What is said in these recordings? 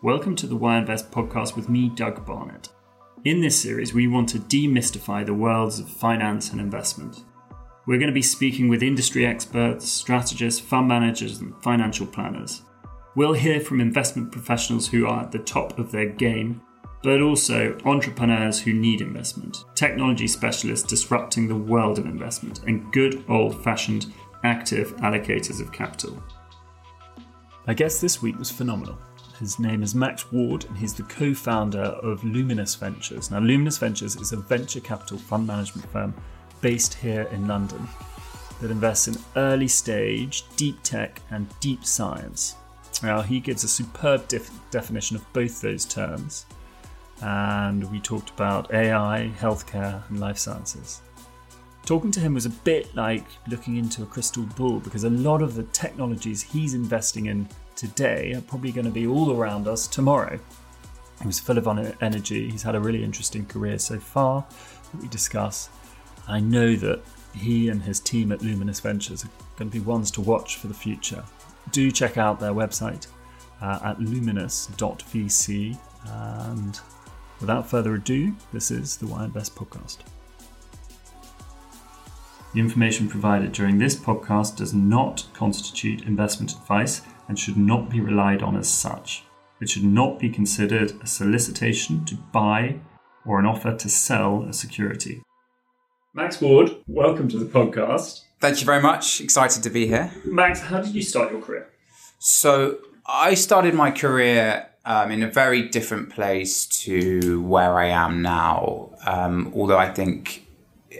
Welcome to the Why Invest podcast with me, Doug Barnett. In this series, we want to demystify the worlds of finance and investment. We're going to be speaking with industry experts, strategists, fund managers, and financial planners. We'll hear from investment professionals who are at the top of their game, but also entrepreneurs who need investment, technology specialists disrupting the world of investment, and good old fashioned active allocators of capital. My guest this week was phenomenal. His name is Max Ward, and he's the co founder of Luminous Ventures. Now, Luminous Ventures is a venture capital fund management firm based here in London that invests in early stage, deep tech, and deep science. Now, he gives a superb def- definition of both those terms, and we talked about AI, healthcare, and life sciences talking to him was a bit like looking into a crystal ball because a lot of the technologies he's investing in today are probably going to be all around us tomorrow. He was full of energy. He's had a really interesting career so far that we discuss. I know that he and his team at Luminous Ventures are going to be ones to watch for the future. Do check out their website uh, at luminous.vc. And without further ado, this is the Why Invest podcast. The information provided during this podcast does not constitute investment advice and should not be relied on as such. It should not be considered a solicitation to buy or an offer to sell a security. Max Ward, welcome to the podcast. Thank you very much. Excited to be here. Max, how did you start your career? So, I started my career um, in a very different place to where I am now. Um, although I think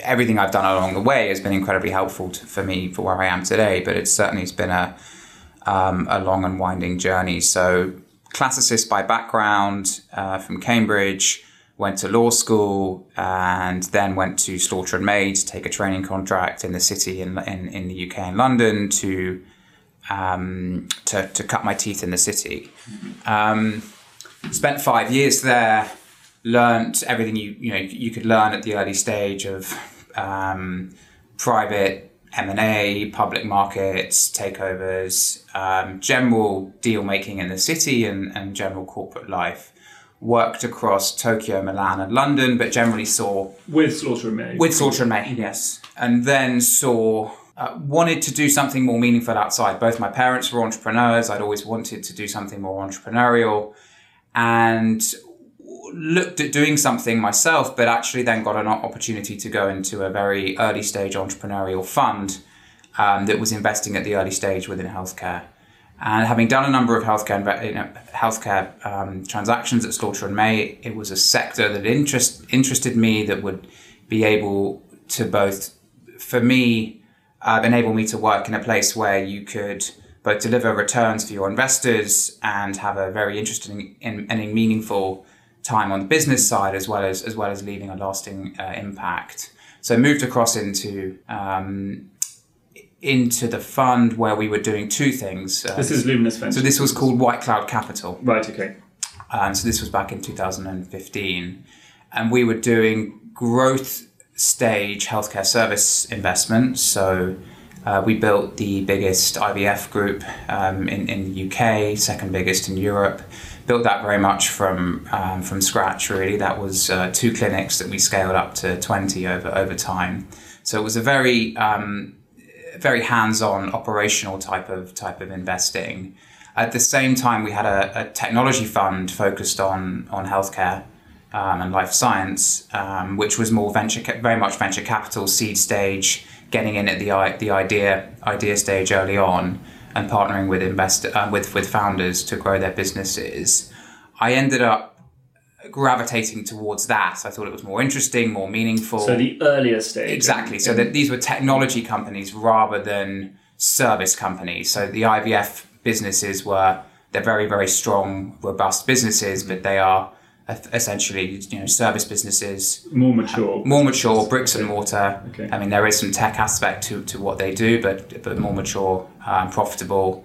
everything I've done along the way has been incredibly helpful to, for me for where I am today. But it certainly has been a um, a long and winding journey. So, classicist by background uh, from Cambridge, went to law school, and then went to Slaughter and May to take a training contract in the city in in, in the UK in London to um, to to cut my teeth in the city. Um, spent five years there learned everything you you know you could learn at the early stage of um, private M and A, public markets, takeovers, um, general deal making in the city, and, and general corporate life. Worked across Tokyo, Milan, and London, but generally saw with Slaughter and May. With Slaughter and May, yes, and then saw uh, wanted to do something more meaningful outside. Both my parents were entrepreneurs. I'd always wanted to do something more entrepreneurial, and looked at doing something myself, but actually then got an opportunity to go into a very early stage entrepreneurial fund um, that was investing at the early stage within healthcare. And having done a number of healthcare you know, healthcare um, transactions at Slaughter and May, it was a sector that interest, interested me that would be able to both, for me, uh, enable me to work in a place where you could both deliver returns for your investors and have a very interesting and meaningful time on the business side as well as as well as leaving a lasting uh, impact. So I moved across into um, into the fund where we were doing two things. Uh, this is Luminous Ventures. So this was called White Cloud Capital. Right. Okay. And so this was back in 2015, and we were doing growth stage healthcare service investments. So. Uh, we built the biggest IVF group um, in, in the UK, second biggest in Europe built that very much from um, from scratch. Really, that was uh, two clinics that we scaled up to twenty over over time. So it was a very um, very hands-on operational type of type of investing. At the same time, we had a, a technology fund focused on on healthcare um, and life science, um, which was more venture, very much venture capital, seed stage, getting in at the the idea idea stage early on and partnering with investor uh, with with founders to grow their businesses. I ended up gravitating towards that. I thought it was more interesting, more meaningful. So the earlier stage. Exactly. So that these were technology companies rather than service companies. So the IVF businesses were they're very very strong, robust businesses, but they are essentially you know service businesses more mature more mature bricks and mortar okay. i mean there is some tech aspect to, to what they do but but more mature um, profitable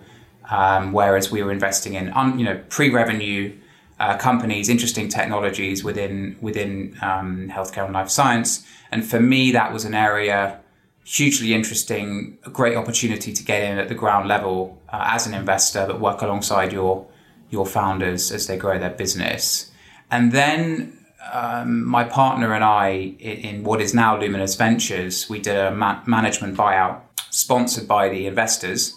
um, whereas we were investing in un, you know pre-revenue uh, companies interesting technologies within within um, healthcare and life science and for me that was an area hugely interesting a great opportunity to get in at the ground level uh, as an investor but work alongside your your founders as they grow their business. And then um, my partner and I, in, what is now Luminous Ventures, we did a ma- management buyout sponsored by the investors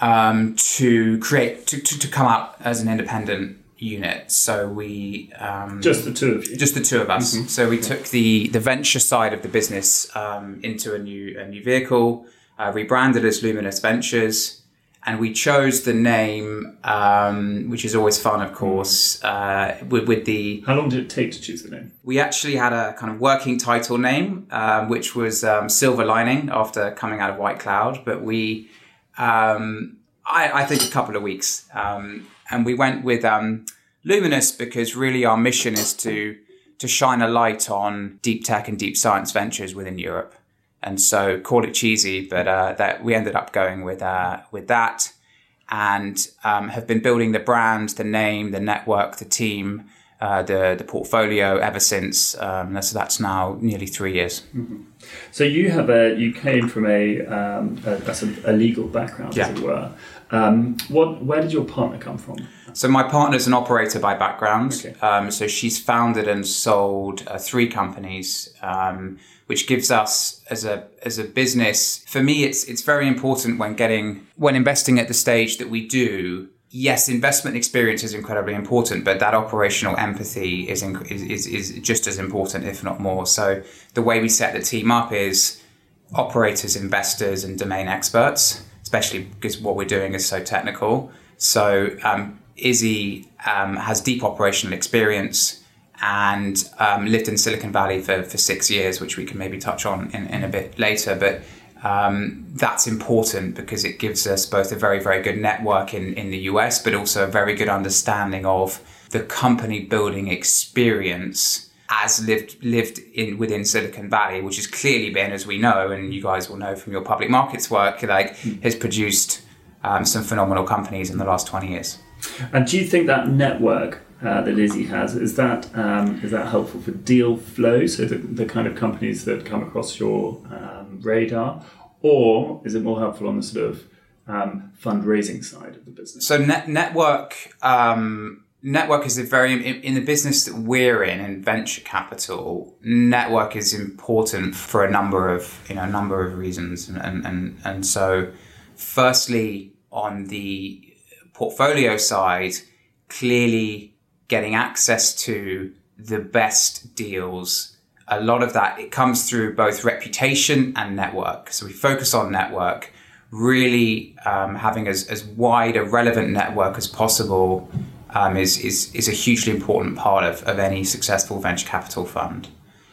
um, to create to, to, to come out as an independent unit. So we um, just the two of you, just the two of us. Mm-hmm. So we took the the venture side of the business um, into a new a new vehicle, uh, rebranded as Luminous Ventures. And we chose the name, um, which is always fun, of course, uh, with, with, the. How long did it take to choose the name? We actually had a kind of working title name, um, which was um, Silver Lining after coming out of White Cloud. But we, um, I, I, think, a couple of weeks. Um, and we went with um, Luminous because really our mission is to to shine a light on deep tech and deep science ventures within Europe. And so, call it cheesy, but uh, that we ended up going with uh, with that, and um, have been building the brand, the name, the network, the team, uh, the the portfolio ever since. Um, so that's now nearly three years. Mm-hmm. So you have a you came from a um, a, a, legal background, yeah. as it were. Um, what where did your partner come from? So my partner's an operator by background. Okay. Um, so she's founded and sold uh, three companies, um, which gives us as a as a business. For me, it's it's very important when getting when investing at the stage that we do. Yes, investment experience is incredibly important, but that operational empathy is, is, is just as important, if not more. So the way we set the team up is operators, investors, and domain experts, especially because what we're doing is so technical. So um, Izzy um, has deep operational experience and um, lived in Silicon Valley for, for six years, which we can maybe touch on in, in a bit later. But um, that's important because it gives us both a very, very good network in, in the US, but also a very good understanding of the company building experience as lived lived in within Silicon Valley, which has clearly been, as we know, and you guys will know from your public markets work, like mm. has produced um, some phenomenal companies in the last twenty years. And do you think that network uh, that Izzy has is that um, is that helpful for deal flow? So the, the kind of companies that come across your um, radar, or is it more helpful on the sort of um, fundraising side of the business? So net, network um, network is a very in, in, the business that we're in in venture capital. Network is important for a number of you know a number of reasons, and and and, and so firstly on the portfolio side, clearly getting access to the best deals. A lot of that, it comes through both reputation and network. So we focus on network, really um, having as, as wide a relevant network as possible um, is, is, is a hugely important part of, of any successful venture capital fund.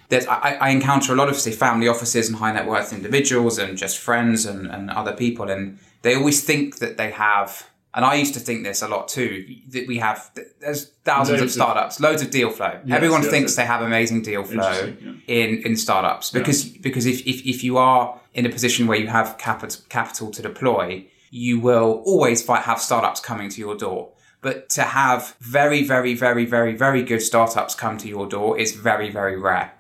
There's, I, I encounter a lot of, say, family offices and high net worth individuals and just friends and, and other people, and they always think that they have and I used to think this a lot too. That we have there's thousands loads of startups, of, loads of deal flow. Yes, Everyone yes, thinks yes. they have amazing deal flow yeah. in in startups because yeah. because if, if if you are in a position where you have capital capital to deploy, you will always fight, have startups coming to your door. But to have very very very very very good startups come to your door is very very rare,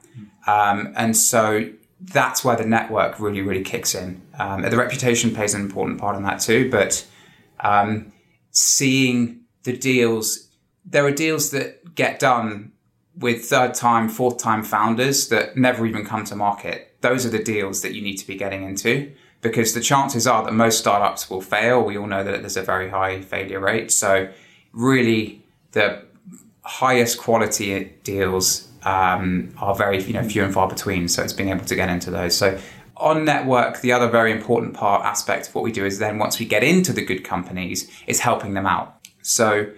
um, and so that's where the network really really kicks in. Um, the reputation plays an important part in that too, but um, seeing the deals, there are deals that get done with third time, fourth time founders that never even come to market. Those are the deals that you need to be getting into because the chances are that most startups will fail. We all know that there's a very high failure rate. So, really, the highest quality deals um, are very you know few and far between. So, it's being able to get into those. So, on network, the other very important part aspect of what we do is then once we get into the good companies, is helping them out. So,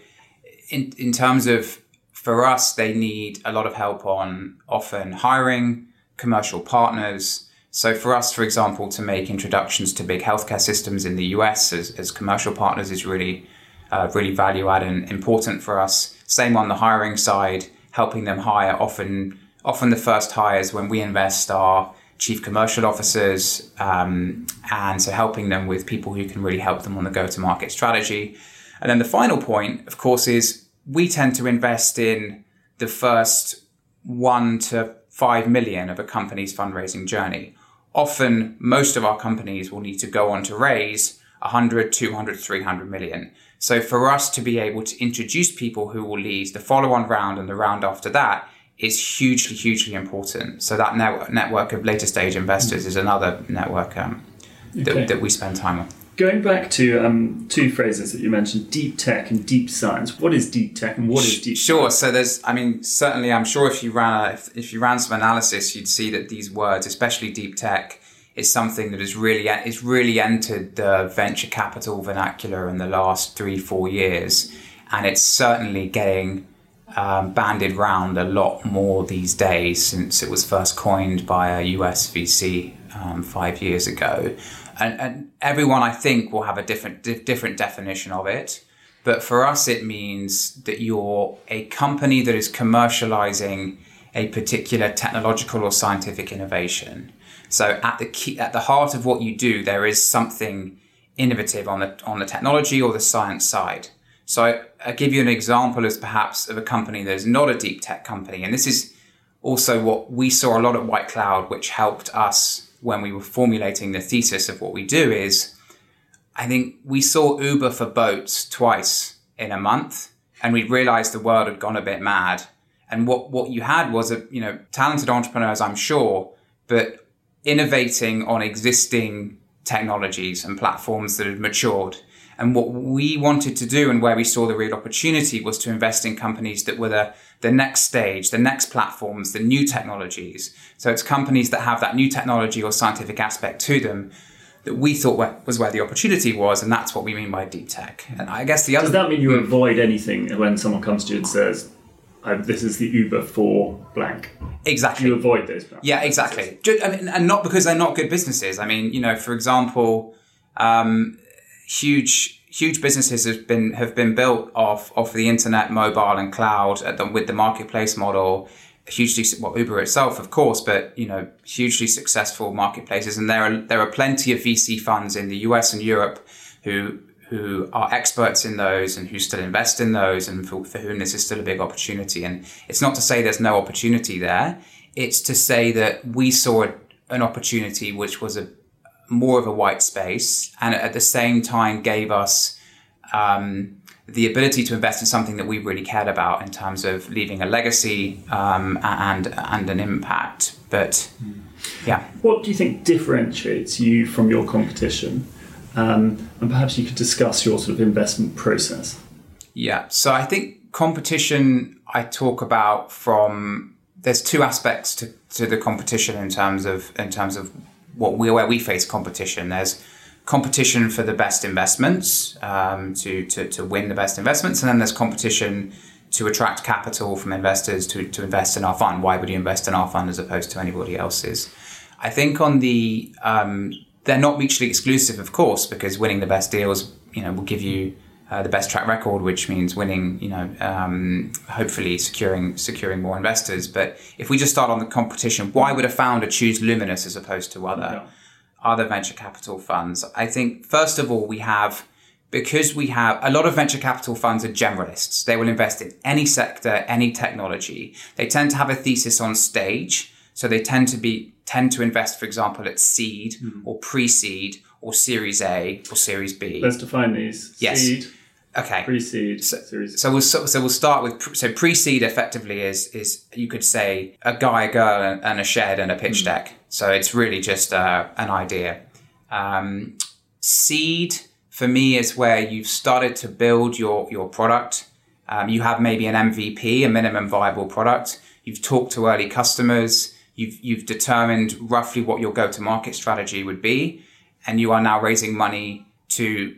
in in terms of for us, they need a lot of help on often hiring commercial partners. So for us, for example, to make introductions to big healthcare systems in the US as, as commercial partners is really, uh, really value add and important for us. Same on the hiring side, helping them hire. Often, often the first hires when we invest are chief commercial officers, um, and so helping them with people who can really help them on the go to market strategy. And then the final point, of course, is we tend to invest in the first one to five million of a company's fundraising journey. Often, most of our companies will need to go on to raise 100, 200, 300 million. So for us to be able to introduce people who will lead the follow-on round and the round after that is hugely, hugely important. So that net- network of later stage investors is another network um, that, Okay. that we spend time on. Going back to um, two phrases that you mentioned, deep tech and deep science. What is deep tech and what is deep Sure. So there's, I mean, certainly, I'm sure if you ran a, if, if you ran some analysis, you'd see that these words, especially deep tech, is something that has really is really entered the venture capital vernacular in the last three four years, and it's certainly getting um, banded round a lot more these days since it was first coined by a US VC um, five years ago. And, and everyone, I think, will have a different di- different definition of it. But for us, it means that you're a company that is commercializing a particular technological or scientific innovation. So at the key, at the heart of what you do, there is something innovative on the on the technology or the science side. So I, I give you an example as perhaps of a company that is not a deep tech company, and this is also what we saw a lot at White Cloud, which helped us when we were formulating the thesis of what we do. Is I think we saw Uber for boats twice in a month, and we realized the world had gone a bit mad. And what what you had was a you know talented entrepreneurs, I'm sure, but innovating on existing technologies and platforms that had matured. And what we wanted to do and where we saw the real opportunity was to invest in companies that were the, the next stage, the next platforms, the new technologies. So it's companies that have that new technology or scientific aspect to them that we thought was where the opportunity was. And that's what we mean by deep tech. And I guess the other Does that mean you avoid anything when someone comes to you and says, "This is the Uber for blank"? exactly You avoid those. Yeah, exactly. I mean, and not because they're not good businesses. I mean, you know, for example, um, huge huge businesses have been have been built off off the internet, mobile, and cloud the, with the marketplace model. Hugely, well, Uber itself, of course, but you know, hugely successful marketplaces, and there are there are plenty of VC funds in the US and Europe who who are experts in those and who still invest in those and for, for whom this is still a big opportunity. And it's not to say there's no opportunity there. It's to say that we saw an opportunity which was a more of a white space and at the same time gave us um, the ability to invest in something that we really cared about in terms of leaving a legacy um, and and an impact. But yeah. What do you think differentiates you from your competition? Um, and perhaps you could discuss your sort of investment process. Yeah. So I think competition I talk about from there's two aspects to, to the competition in terms of in terms of what we where we face competition. There's competition for the best investments um, to, to to win the best investments, and then there's competition to attract capital from investors to, to invest in our fund. Why would you invest in our fund as opposed to anybody else's? I think on the um, they're not mutually exclusive, of course, because winning the best deals, you know, will give you uh, the best track record, which means winning, you know, um, hopefully securing securing more investors. But if we just start on the competition, why would a founder choose Luminous as opposed to other Yeah. other venture capital funds? I think first of all we have because we have a lot of venture capital funds are generalists. They will invest in any sector, any technology. They tend to have a thesis on stage, so they tend to be tend to invest, for example, at seed or pre-seed or Series A or Series B. Let's define these. Yes. Seed, Okay. pre-seed, series. So we'll so, so we'll start with pre- so pre-seed effectively is is you could say a guy, a girl, and, and a shed and a pitch deck. So it's really just uh, an idea. Um, seed for me is where you've started to build your your product. Um, you have maybe an MVP, a minimum viable product. You've talked to early customers. You've you've determined roughly what your go-to-market strategy would be, and you are now raising money to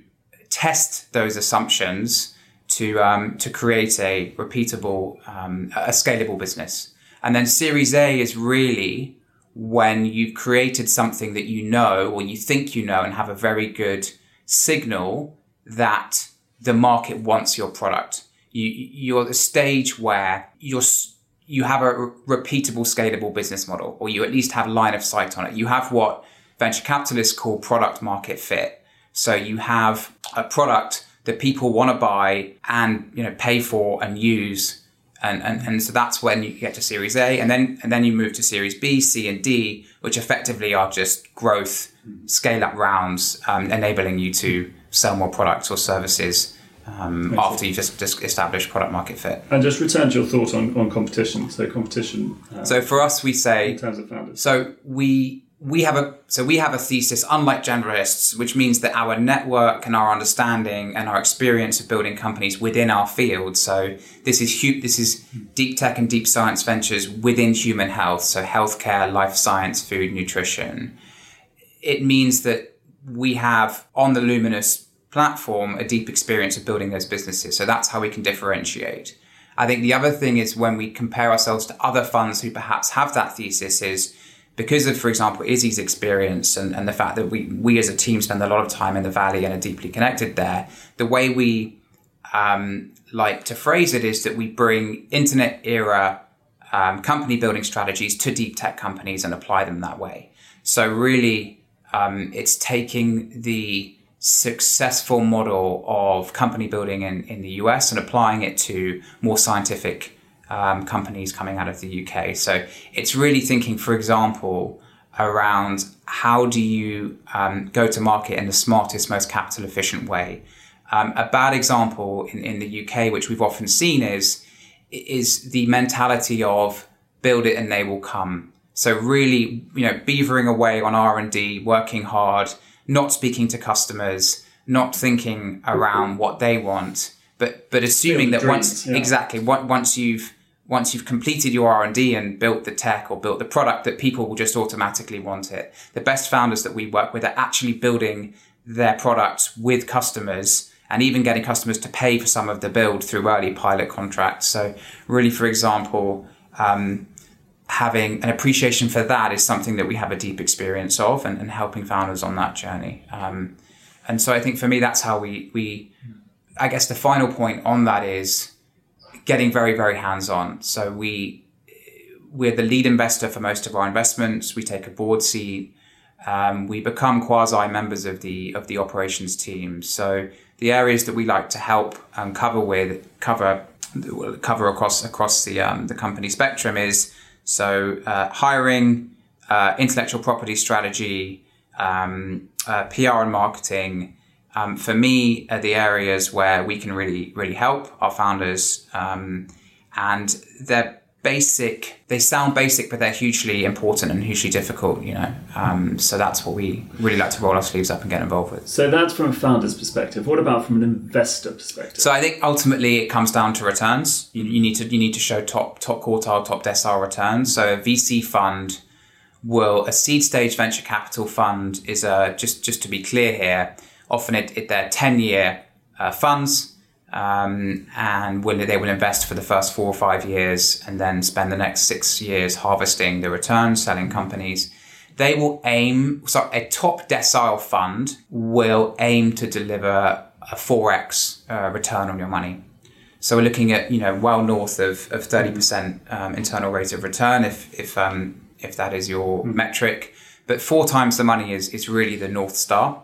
test those assumptions to um, to create a repeatable, um, a scalable business. And then Series A is really when you've created something that you know or you think you know and have a very good signal that the market wants your product. You, you're at the stage where you're you have a repeatable, scalable business model, or you at least have line of sight on it. You have what venture capitalists call product market fit. So you have a product that people want to buy and you know pay for and use, and, and and so that's when you get to Series A, and then and then you move to Series B, C, and D, which effectively are just growth, scale up rounds, um, enabling you to sell more products or services um, after you've just, just established product market fit. And just return to your thought on, on competition. So competition. Uh, so for us, we say in terms of founders. So we we have a so we have a thesis unlike generalists which means that our network and our understanding and our experience of building companies within our field. So this is hu- this is deep tech and deep science ventures within human health. So healthcare life science food nutrition. It means that we have on the luminous platform a deep experience of building those businesses. So that's how we can differentiate. I think the other thing is when we compare ourselves to other funds who perhaps have that thesis is because of, for example, Izzy's experience and, and the fact that we, we as a team spend a lot of time in the valley and are deeply connected there, the way we um, like to phrase it is that we bring internet era um, company building strategies to deep tech companies and apply them that way. So really, um, it's taking the successful model of company building in, in the US and applying it to more scientific um, companies coming out of the UK. So it's really thinking, for example, around how do you um, go to market in the smartest, most capital efficient way. Um, a bad example in, in the UK, which we've often seen, is is the mentality of build it and they will come. So really, you know, beavering away on R and D, working hard, not speaking to customers, not thinking around what they want, but but assuming that dreams, once yeah. exactly once you've once you've completed your R&D and built the tech or built the product that people will just automatically want it. The best founders that we work with are actually building their products with customers and even getting customers to pay for some of the build through early pilot contracts. So really, for example, um, having an appreciation for that is something that we have a deep experience of and, and helping founders on that journey. Um, and so I think for me, that's how we, we, I guess the final point on that is, getting very, very hands on. So we, we're the lead investor for most of our investments. We take a board seat. Um, we become quasi members of the of the operations team. So the areas that we like to help um, cover with cover cover across across the um, the company spectrum is so uh, hiring, uh, intellectual property strategy, um, uh, PR and marketing, um, for me are the areas where we can really really help our founders. Um, and they're basic they sound basic but they're hugely important and hugely difficult you know. Um, so that's what we really like to roll our sleeves up and get involved with. So that's from a founder's perspective. What about from an investor perspective? So i think ultimately it comes down to returns. You, you need to you need to show top top quartile top decile returns. So a vc fund will a seed stage venture capital fund is a just just to be clear here often it, it they're 10 year uh, funds um, and will, they will invest for the first four or five years and then spend the next six years harvesting the returns, selling companies. They will aim, so a top decile fund will aim to deliver a 4x uh, return on your money. So we're looking at, you know, well north of, of 30% um, internal rate of return if, if, um, if that is your mm. metric. But four times the money is, is really the North Star.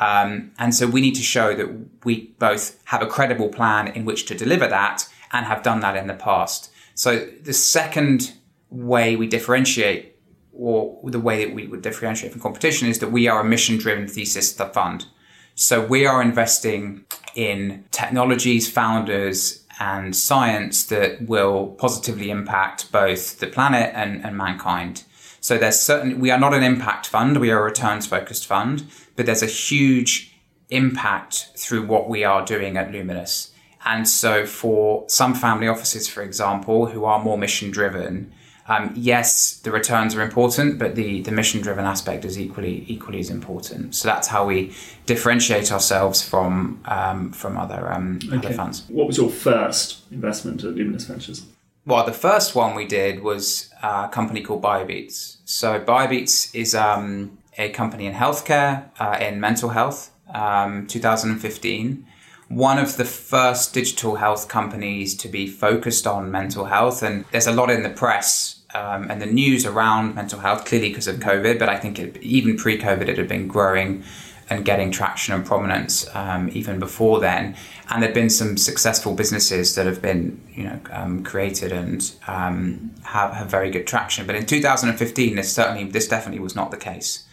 Um, and so we need to show that we both have a credible plan in which to deliver that and have done that in the past. So the second way we differentiate or the way that we would differentiate from competition is that we are a mission driven thesis the fund. So we are investing in technologies, founders, and science that will positively impact both the planet and, and mankind. So there's certain, we are not an impact fund, we are a returns focused fund, but there's a huge impact through what we are doing at Luminous. And so for some family offices, for example, who are more mission driven, um, yes, the returns are important, but the, the mission driven aspect is equally equally as important. So that's how we differentiate ourselves from um, from other um, okay. other funds. What was your first investment at Luminous Ventures? Well, the first one we did was a company called BioBeats. So BioBeats is um, a company in healthcare, uh, in mental health, um, 2015. One of the first digital health companies to be focused on mental health. And there's a lot in the press um, and the news around mental health, clearly because of COVID, but I think it, even pre COVID, it had been growing and getting traction and prominence um, even before then. And there've been some successful businesses that have been, you know, um, created and um, have, have very good traction. But in 2015, this certainly, this definitely was not the case.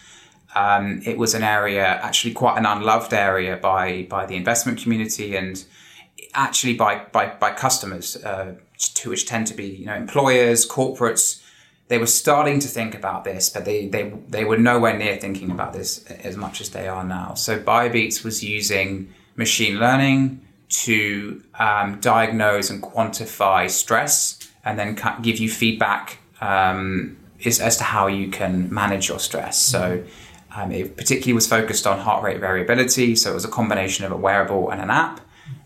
Um, it was an area, actually quite an unloved area by by the investment community, and actually by by, by customers, uh, to which tend to be you know employers, corporates. They were starting to think about this, but they, they, they were nowhere near thinking about this as much as they are now. So Biobeats was using machine learning to um, diagnose and quantify stress and then give you feedback um, as to how you can manage your stress. So um, it particularly was focused on heart rate variability. So it was a combination of a wearable and an app.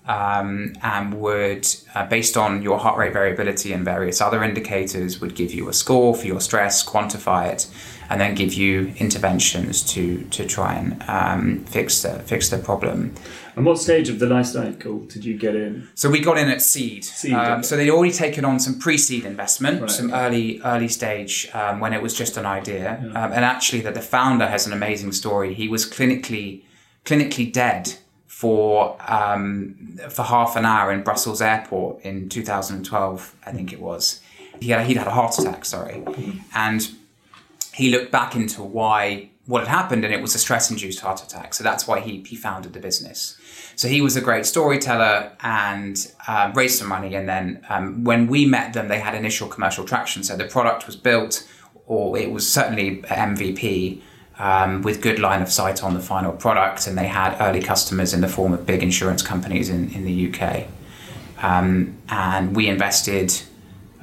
Um, and would, uh, based on your heart rate variability and various other indicators, would give you a score for your stress, quantify it, and then give you interventions to to try and um, fix the fix the problem. And what stage of the life cycle did you get in? So we got in at seed. seed um, so they'd already taken on some pre-seed investment, right. some early early stage um, when it was just an idea. Yeah. Um, and actually, that the founder has an amazing story. He was clinically clinically dead for um, for half an hour in Brussels airport in 2012, I think it was. He had, he'd had a heart attack, sorry, and he looked back into why what had happened and it was a stress induced heart attack. So that's why he, he founded the business. So he was a great storyteller and uh, raised some money. And then um, when we met them, they had initial commercial traction. So the product was built, or it was certainly MVP. Um, with good line of sight on the final product, and they had early customers in the form of big insurance companies in, in the UK. Um, and we invested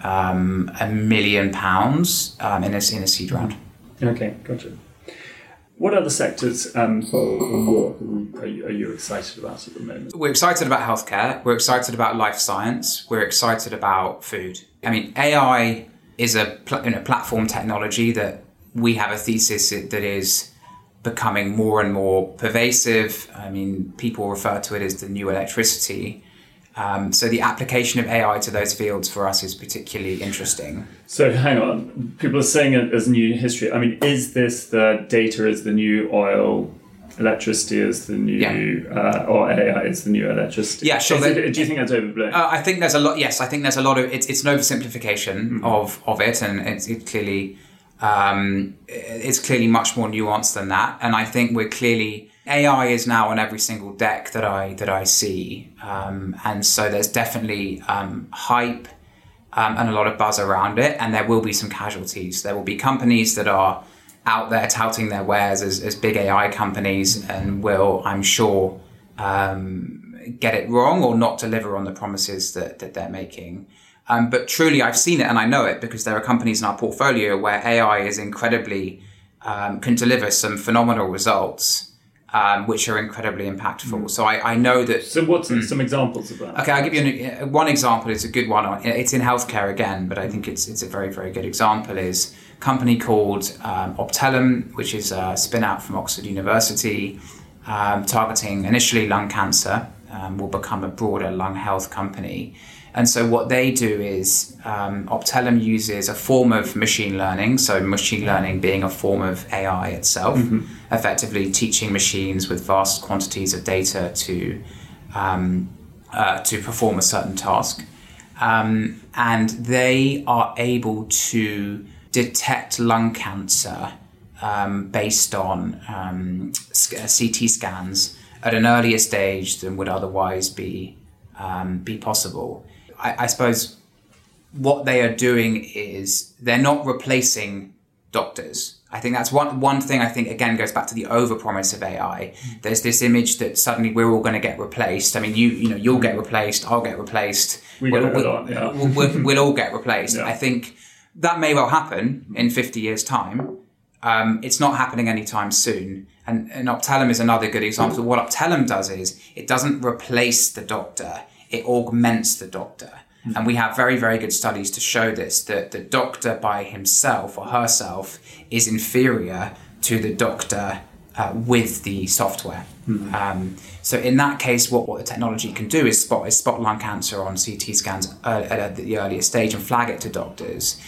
um, a million pounds um, in, a, in a seed round. Okay, gotcha. What other sectors um, are, you, are you excited about at the moment? We're excited about healthcare. We're excited about life science. We're excited about food. I mean, AI is a pl- you know, platform technology that we have a thesis that is becoming more and more pervasive. I mean, people refer to it as the new electricity. Um, so the application of AI to those fields for us is particularly interesting. So hang on, people are saying it as new history. I mean, is this the data is the new oil, electricity is the new, yeah. uh, or AI is the new electricity? Yeah, sure. It, do you think that's overblown? Uh, I think there's a lot. Yes, I think there's a lot of it's it's an oversimplification mm-hmm. of of it, and it's it clearly um, it's clearly much more nuanced than that. And I think we're clearly AI is now on every single deck that I that I see, um, and so there's definitely um, hype um, and a lot of buzz around it, and there will be some casualties. There will be companies that are out there touting their wares as, as big AI companies, and will, I'm sure, um, get it wrong or not deliver on the promises that that they're making. Um, but truly, I've seen it and I know it because there are companies in our portfolio where AI is incredibly um, can deliver some phenomenal results um, which are incredibly impactful. Mm. So I, I, know that. So what's mm. some examples of that? Okay, I'll give you an, uh, one example. It's a good one. It's in healthcare again, but I think it's it's a very very good example. Is a company called um, Optellum, which is a spin out from Oxford University, um, targeting initially lung cancer, um, will become a broader lung health company. And so what they do is um, Optellum uses a form of machine learning, so machine learning being a form of AI itself, mm-hmm. effectively teaching machines with vast quantities of data to um, uh, to perform a certain task, um, and they are able to detect lung cancer um, based on um, CT scans at an earlier stage than would otherwise be um, be possible. I, I suppose what they are doing is they're not replacing doctors. I think that's one one thing. I think again goes back to the overpromise of AI. Mm. There's this image that suddenly we're all going to get replaced. I mean, you you know you'll get replaced. I'll get replaced. We we'll, we'll, lot, yeah. we'll, we'll, we'll, all get replaced. Yeah. I think that may well happen in 50 years' time. Um, it's not happening anytime soon. And, and Optellum is another good example. What Optellum does is it doesn't replace the doctor it augments the doctor. And we have very, very good studies to show this that the doctor by himself or herself is inferior to the doctor uh, with the software. Mm-hmm. Um, so in that case, what, what the technology can do is spot is spot lung cancer on CT scans at the earliest stage and flag it to doctors.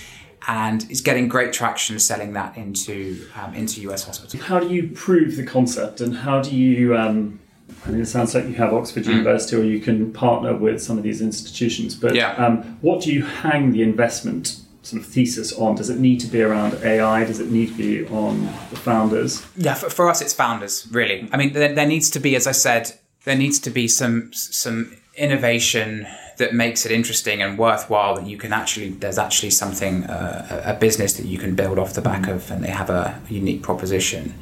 And it's getting great traction selling that into um, into US hospitals. How do you prove the concept, and how do you um, I mean, it sounds like you have Oxford mm. University, or you can partner with some of these institutions. But yeah. um, what do you hang the investment sort of thesis on? Does it need to be around AI? Does it need to be on the founders? Yeah, for, for us, it's founders. Really, I mean, there, there needs to be, as I said, there needs to be some some innovation that makes it interesting and worthwhile that you can actually there's actually something uh, a business that you can build off the back of and they have a unique proposition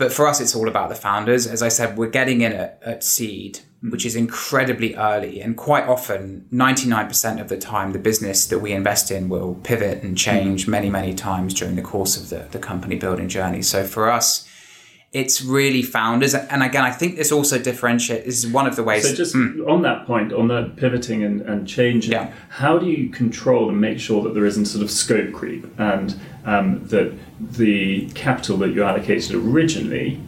but for us it's all about the founders. As i said we're getting in at, at seed which is incredibly early. And quite often 99% of the time the business that we invest in will pivot and change many many times during the course of the, the company building journey. So for us it's really founders. And again, I think this also differentiates. This is one of the ways. So, just mm. on that point, on the pivoting and, and changing, yeah. how do you control and make sure that there isn't sort of scope creep and um, that the capital that you allocated originally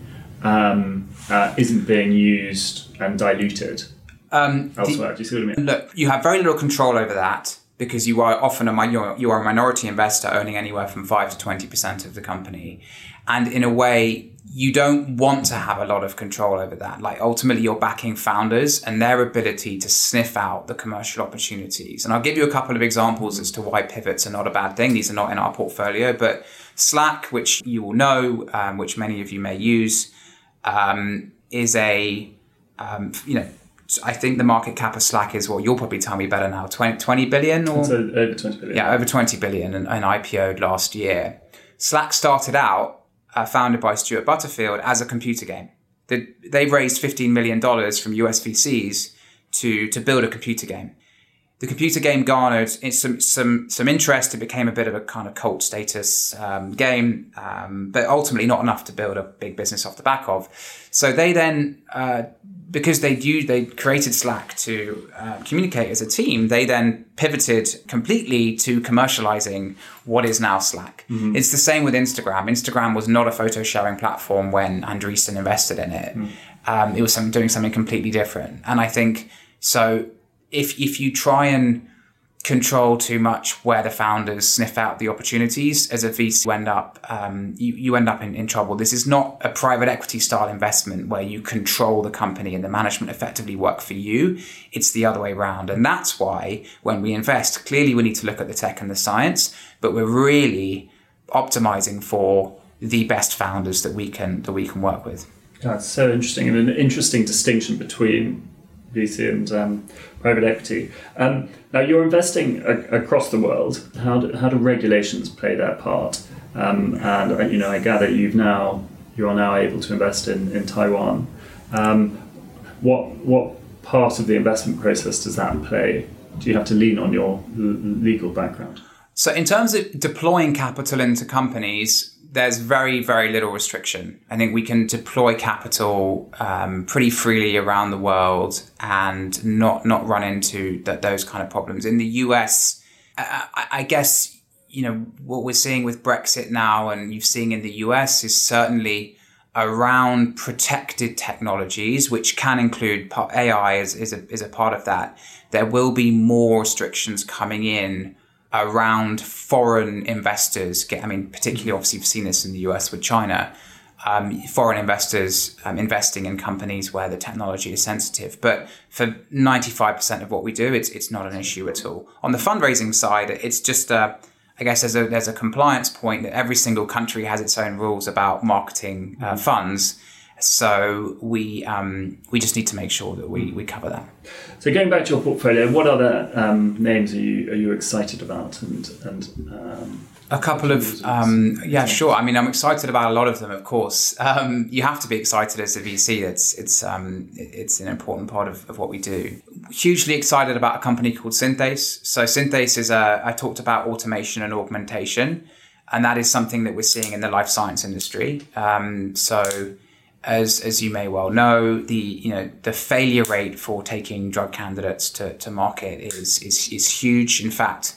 um, uh, isn't being used and diluted um, elsewhere? The, do you see what I mean? Look, you have very little control over that because you are often a you are a minority investor owning anywhere from five to twenty percent of the company, and in a way you don't want to have a lot of control over that. Like ultimately, you're backing founders and their ability to sniff out the commercial opportunities. And I'll give you a couple of examples as to why pivots are not a bad thing. These are not in our portfolio, but Slack, which you will know, um, which many of you may use, um, is a um, you know. I think the market cap of Slack is what you'll probably tell me better now 20, 20 billion or over 20 billion. Yeah, over 20 billion and, and IPO'd last year. Slack started out uh, founded by Stuart Butterfield as a computer game. They, raised $15 million from US VCs to, to build a computer game. The computer game garnered some, some, some interest. It became a bit of a kind of cult status um, game, um, but ultimately not enough to build a big business off the back of. So they then uh, because they used they created Slack to uh, communicate as a team, they then pivoted completely to commercializing what is now Slack. Mm-hmm. It's the same with Instagram. Instagram was not a photo sharing platform when Andreessen invested in it. Mm. Um, it was some, doing something completely different. And I think so. If if you try and control too much where the founders sniff out the opportunities as a VC you end up um, you, you end up in, in trouble. This is not a private equity style investment where you control the company and the management effectively work for you. It's the other way around. And that's why when we invest clearly we need to look at the tech and the science but we're really optimizing for the best founders that we can that we can work with. That's so interesting and an interesting distinction between VC and um, private equity. Um, now you're investing a- across the world. How do, how do regulations play their part? Um, and uh, you know, I gather you've now you are now able to invest in in Taiwan. Um, what what part of the investment process does that play? Do you have to lean on your l- legal background? So, in terms of deploying capital into companies, there's very, very little restriction. I think we can deploy capital um, pretty freely around the world and not not run into that, those kind of problems. In the US, I, I guess you know what we're seeing with Brexit now, and you've seen in the US is certainly around protected technologies, which can include AI is, is, a, is a part of that. There will be more restrictions coming in around foreign investors. Get, I mean, particularly obviously we've seen this in the US with China. Um, foreign investors um, investing in companies where the technology is sensitive. But for 95% of what we do, it's, it's not an issue at all. On the fundraising side, it's just, uh, I guess there's a, there's a compliance point that every single country has its own rules about marketing uh, funds. So we um, we just need to make sure that we, we cover that. So going back to your portfolio, what other um, names are you are you excited about? And and um, a couple of um, yeah, sure. I mean, I'm excited about a lot of them. Of course, um, you have to be excited as a VC. It's it's um, it's an important part of, of what we do. Hugely excited about a company called Synthace. So Synthace is a I talked about automation and augmentation, and that is something that we're seeing in the life science industry. so as as you may well know, the you know the failure rate for taking drug candidates to, to market is is is huge. In fact,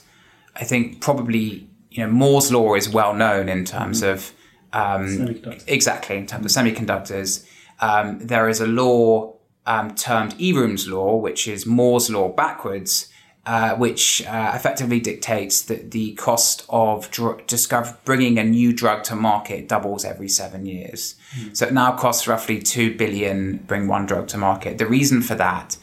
I think probably you know Moore's law is well known in terms mm-hmm. of um, exactly in terms of semiconductors. Um, there is a law um, termed Eroom's law, which is Moore's law backwards, uh, which uh, effectively dictates that the cost of dr- discover- bringing a new drug to market doubles every seven years. Mm. So it now costs roughly two billion bring one drug to market. The reason for that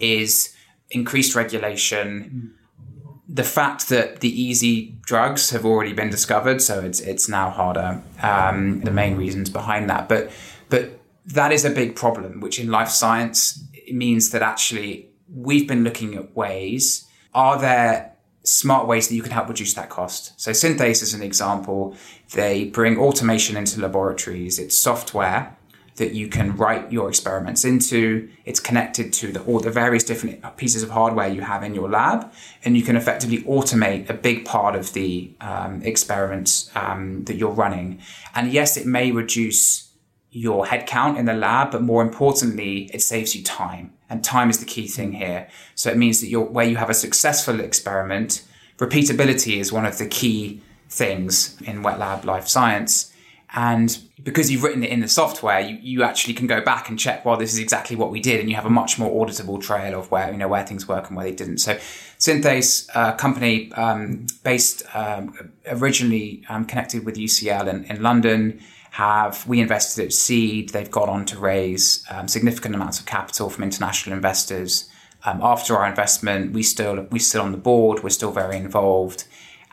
is increased regulation. Mm. The fact that the easy drugs have already been discovered, so it's it's now harder. Um, the main reasons behind that, but but that is a big problem, which in life science means that actually we've been looking at ways. Are there smart ways that you can help reduce that cost? So Synthace is an example. They bring automation into laboratories. It's software that you can write your experiments into. It's connected to the, all the various different pieces of hardware you have in your lab, and you can effectively automate a big part of the um, experiments um, that you're running. And yes, it may reduce your headcount in the lab, but more importantly, it saves you time. And time is the key thing here. So it means that you're, where you have a successful experiment, repeatability is one of the key things in wet lab life science. And because you've written it in the software, you, you actually can go back and check, well, this is exactly what we did. And you have a much more auditable trail of where, you know, where things work and where they didn't. So Synthace, a uh, company um, based um, originally um, connected with UCL in, in London, have we invested at seed. They've gone on to raise um, significant amounts of capital from international investors. Um, after our investment, we still we still on the board. We're still very involved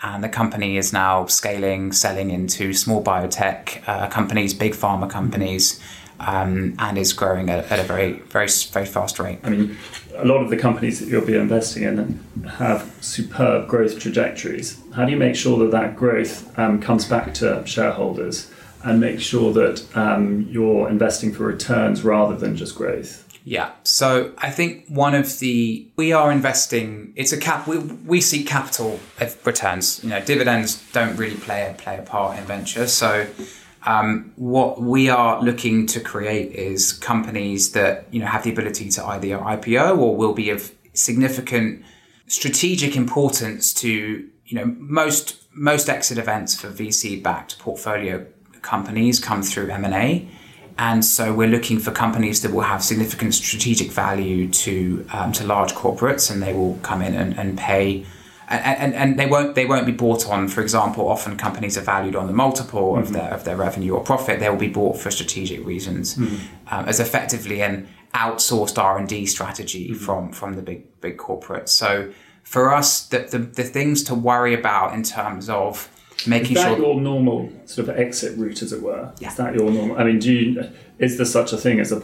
and the company is now scaling, selling into small biotech uh, companies, big pharma companies, um, and is growing at, at, a very, very, very fast rate. I mean, a lot of the companies that you'll be investing in have superb growth trajectories. How do you make sure that that growth um, comes back to shareholders and make sure that um, you're investing for returns rather than just growth? Yeah. So I think one of the we are investing. It's a cap. We, we see capital returns. You know, dividends don't really play a play a part in venture. So um, what we are looking to create is companies that you know have the ability to either IPO or will be of significant strategic importance to you know most most exit events for VC backed portfolio companies come through M and and so we're looking for companies that will have significant strategic value to um, to large corporates, and they will come in and, and pay. And, and, they won't they won't be bought on. For example, often companies are valued on the multiple mm-hmm. of their of their revenue or profit. They will be bought for strategic reasons, mm-hmm. um, as effectively an outsourced R and D strategy mm-hmm. from from the big big corporates. So for us, the, the the things to worry about in terms of making is that sure your normal sort of exit route, as it were. Yeah. Is that your normal? I mean, do you is there such a thing as a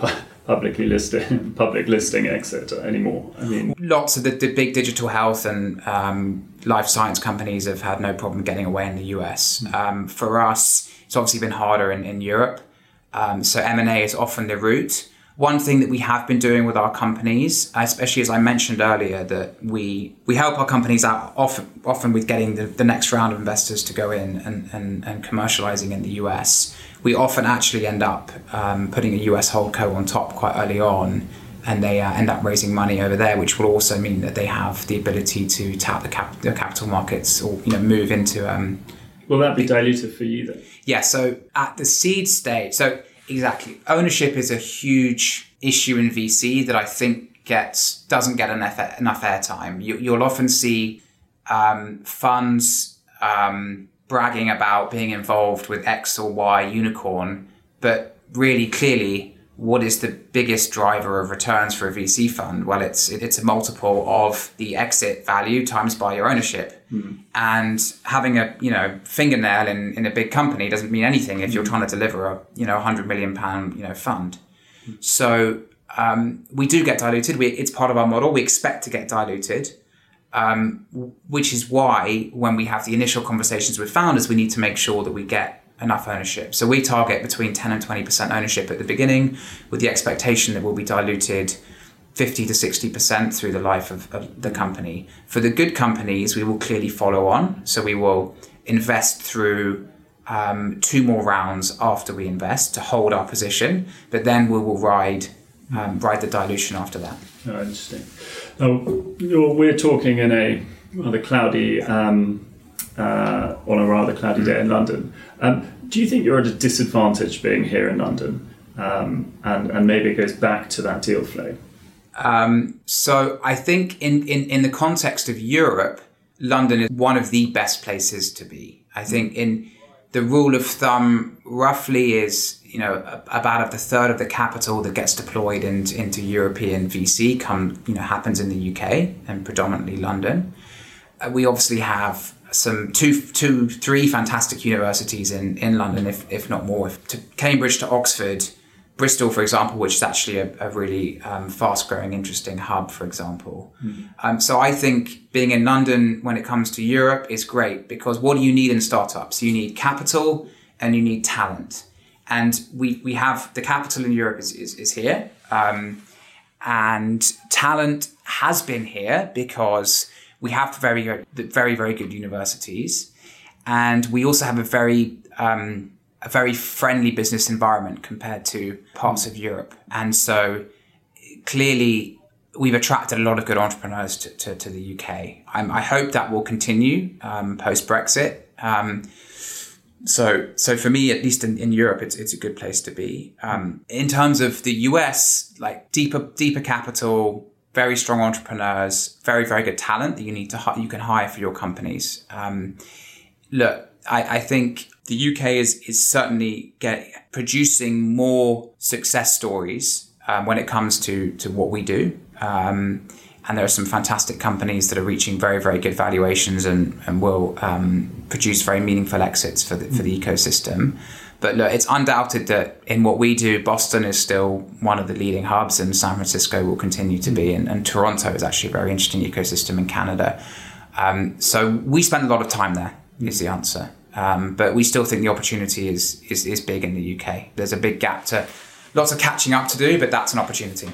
publicly listed public listing exit anymore? I mean, lots of the, the big digital health and um, life science companies have had no problem getting away in the US. Mm. Um, for us, it's obviously been harder in, in Europe. Um, so M and A is often the route. One thing that we have been doing with our companies, especially as I mentioned earlier, that we we help our companies out often often with getting the, the next round of investors to go in and, and, and commercializing in the US. We often actually end up um, putting a US holdco on top quite early on, and they uh, end up raising money over there, which will also mean that they have the ability to tap the, cap- the capital markets or you know move into. Um, will that be diluted for you then? Yeah. So at the seed stage, so Exactly. Ownership is a huge issue in VC that I think gets doesn't get enough enough airtime. You, will often see um, funds um, bragging about being involved with X or Y unicorn, but really clearly what is the biggest driver of returns for a VC fund? Well, it's it's a multiple of the exit value times by your ownership. Mm. And having a you know fingernail in, in a big company doesn't mean anything if you're hmm. trying to deliver a you know hundred million pound you know fund. Mm. So um, we do get diluted. We, it's part of our model. We expect to get diluted. Um, which is why when we have the initial conversations with founders, we need to make sure that we get enough ownership. So we target between 10 and 20% ownership at the beginning with the expectation that we'll be diluted 50 to 60% through the life of, of, the company. For the good companies, we will clearly follow on. So we will invest through um, two more rounds after we invest to hold our position, but then we will ride um, ride the dilution after that. Oh, interesting. Now, we're talking in a rather cloudy um, uh, on a rather cloudy day in London. Um, do you think you're at a disadvantage being here in London? Um, and, and maybe it goes back to that deal flow. Um, so I think in, in, in the context of Europe, London is one of the best places to be. I think in the rule of thumb roughly is, you know, about a third of the capital that gets deployed in, into European VC come, you know, happens in the UK and predominantly London. Uh, we obviously have some two, two, three fantastic universities in, in London, if, if not more. To Cambridge to Oxford, Bristol, for example, which is actually a, a really um, fast growing, interesting hub, for example. Mm. Um, so I think being in London when it comes to Europe is great because what do you need in startups? You need capital and you need talent. And we, we have the capital in Europe is, is, is here. Um, and talent has been here because we have very, very, very good universities. And we also have a very um, a very friendly business environment compared to parts of Europe. And so clearly we've attracted a lot of good entrepreneurs to, to, to the UK. I'm, i hope that will continue um, post Brexit. Um, so, so for me, at least in, in Europe, it's, it's a good place to be. Um, in terms of the US, like deeper, deeper capital, very strong entrepreneurs, very, very good talent that you need to, you can hire for your companies. Um, look, I, I think the UK is is certainly get, producing more success stories um, when it comes to to what we do. Um, and there are some fantastic companies that are reaching very, very good valuations and, and will um, produce very meaningful exits for the, for the ecosystem. But look, it's undoubted that in what we do, Boston is still one of the leading hubs, and San Francisco will continue to be. And, and Toronto is actually a very interesting ecosystem in Canada. Um, so we spend a lot of time there. Is the answer. Um, but we still think the opportunity is, is, is big in the UK. There's a big gap to, lots of catching up to do, but that's an opportunity.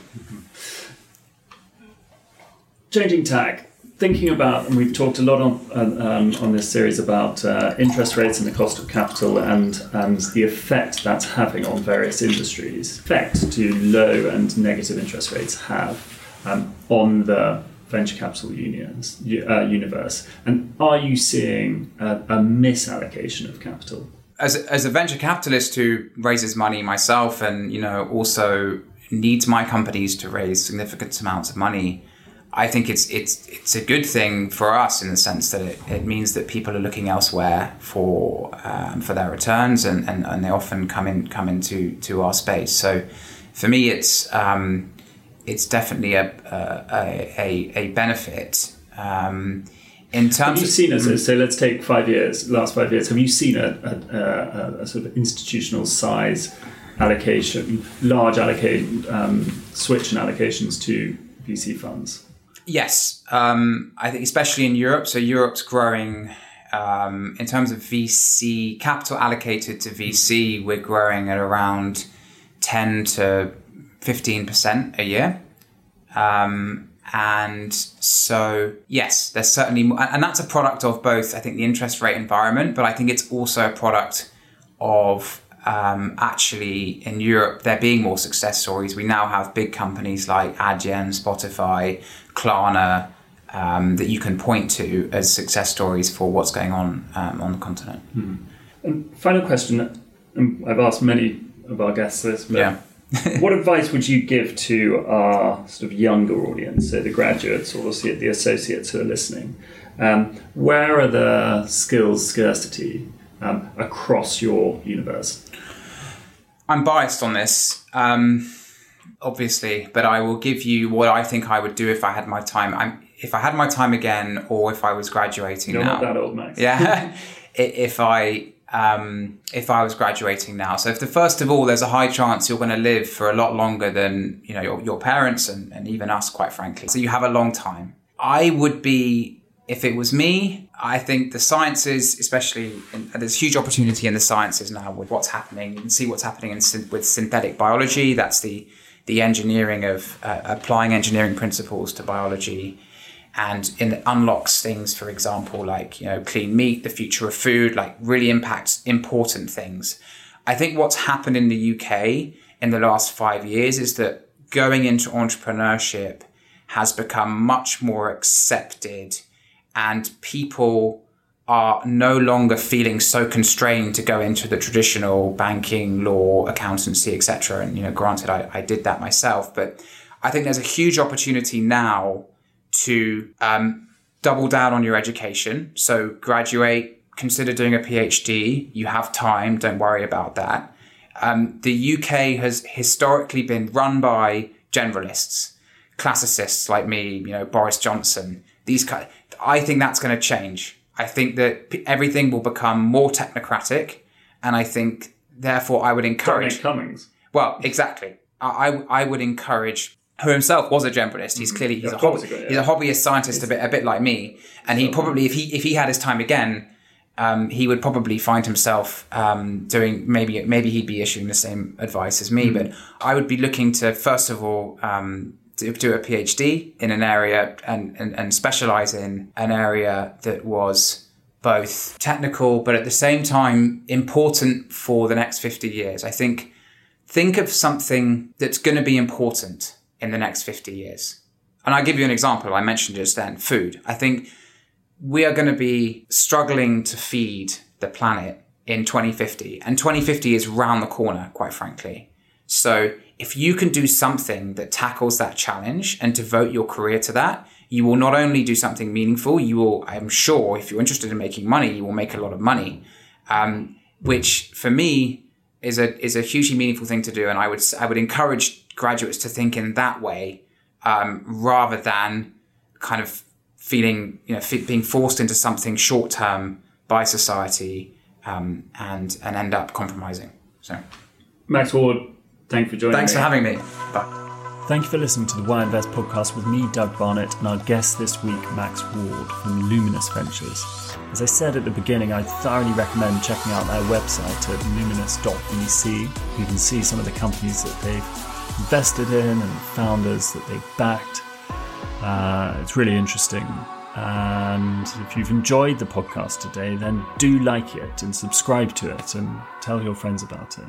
Changing tack, thinking about, and we've talked a lot on um, on this series about uh, interest rates and the cost of capital and and the effect that's having on various industries. Effect to low and negative interest rates have um, on the venture capital unions, uh, universe? And are you seeing a, a misallocation of capital? As a, as a venture capitalist who raises money myself and you know also needs my companies to raise significant amounts of money, I think it's it's it's a good thing for us in the sense that it, it means that people are looking elsewhere for um, for their returns and, and, and they often come in come into to our space. So for me, it's um, it's definitely a a, a, a benefit. Um, in terms have you seen it? So, let's take five years, last five years. Have you seen a, a, a sort of institutional size allocation, large allocate um, switch in allocations to VC funds? Yes, um, I think especially in Europe. So Europe's growing um, in terms of VC capital allocated to VC. We're growing at around ten to 15% a year. Um, and so, yes, there's certainly, more, and that's a product of both, I think, the interest rate environment, but I think it's also a product of um, actually in Europe there being more success stories. We now have big companies like Adyen, Spotify, Klarna um, that you can point to as success stories for what's going on um, on the continent. Hmm. And final question I've asked many of our guests this, but yeah. What advice would you give to our sort of younger audience, so the graduates or the associates who are listening? Um, where are the skills scarcity um, across your universe? I'm biased on this, um, obviously, but I will give you what I think I would do if I had my time. I'm, if I had my time again, or if I was graduating You're now. not that old, Max. Yeah, if I um, if I was graduating now. So if the first of all, there's a high chance you're going to live for a lot longer than you know your, your parents and, and even us, quite frankly. So you have a long time. I would be if it was me, I think the sciences, especially, in, there's huge opportunity in the sciences now with what's happening. You can see what's happening in, with synthetic biology. That's the the engineering of uh, applying engineering principles to biology and it unlocks things, for example, like you know clean meat, the future of food, like really impacts important things. I think what's happened in the UK in the last five years is that going into entrepreneurship has become much more accepted, and people are no longer feeling so constrained to go into the traditional banking, law, accountancy, etc. And you know, granted, I, I did that myself, but I think there's a huge opportunity now to um, double down on your education. So graduate, consider doing a PhD. You have time. Don't worry about that. Um, the UK has historically been run by generalists, classicists like me, you know, Boris Johnson. These, I think that's going to change. I think that everything will become more technocratic, and I think therefore I would encourage. Cummings. Well, exactly. I, I would encourage who himself was a generalist. He's clearly he's, Yeah, a, obviously, yeah. he's a hobbyist scientist, a bit a bit like me. And he probably, if he if he had his time again, um, he would probably find himself um, doing maybe maybe he'd be issuing the same advice as me. But I would be looking to first of all um, do, do a PhD in an area and, and and specialize in an area that was both technical but at the same time important for the next 50 years. I think think of something that's going to be important in the next 50 years. And I'll give you an example. I mentioned just then food. I think we are going to be struggling to feed the planet in 2050. And 2050 is round the corner, quite frankly. So if you can do something that tackles that challenge and devote your career to that, you will not only do something meaningful, you will, I'm sure, if you're interested in making money, you will make a lot of money. Um, which for me is a is a hugely meaningful thing to do, and I would I would encourage graduates to think in that way um, rather than kind of feeling you know fe- being forced into something short term by society um, and and end up compromising. So Max Ward, thanks for joining thanks me. for having me. Bye. Thank you for listening to the Why Invest podcast with me, Doug Barnett, and our guest this week, Max Ward from Luminous Ventures. As I said at the beginning, I thoroughly recommend checking out their website at luminous.vc. You can see some of the companies that they've invested in and founders that they've backed. Uh, it's really interesting. And if you've enjoyed the podcast today, then do like it and subscribe to it and tell your friends about it.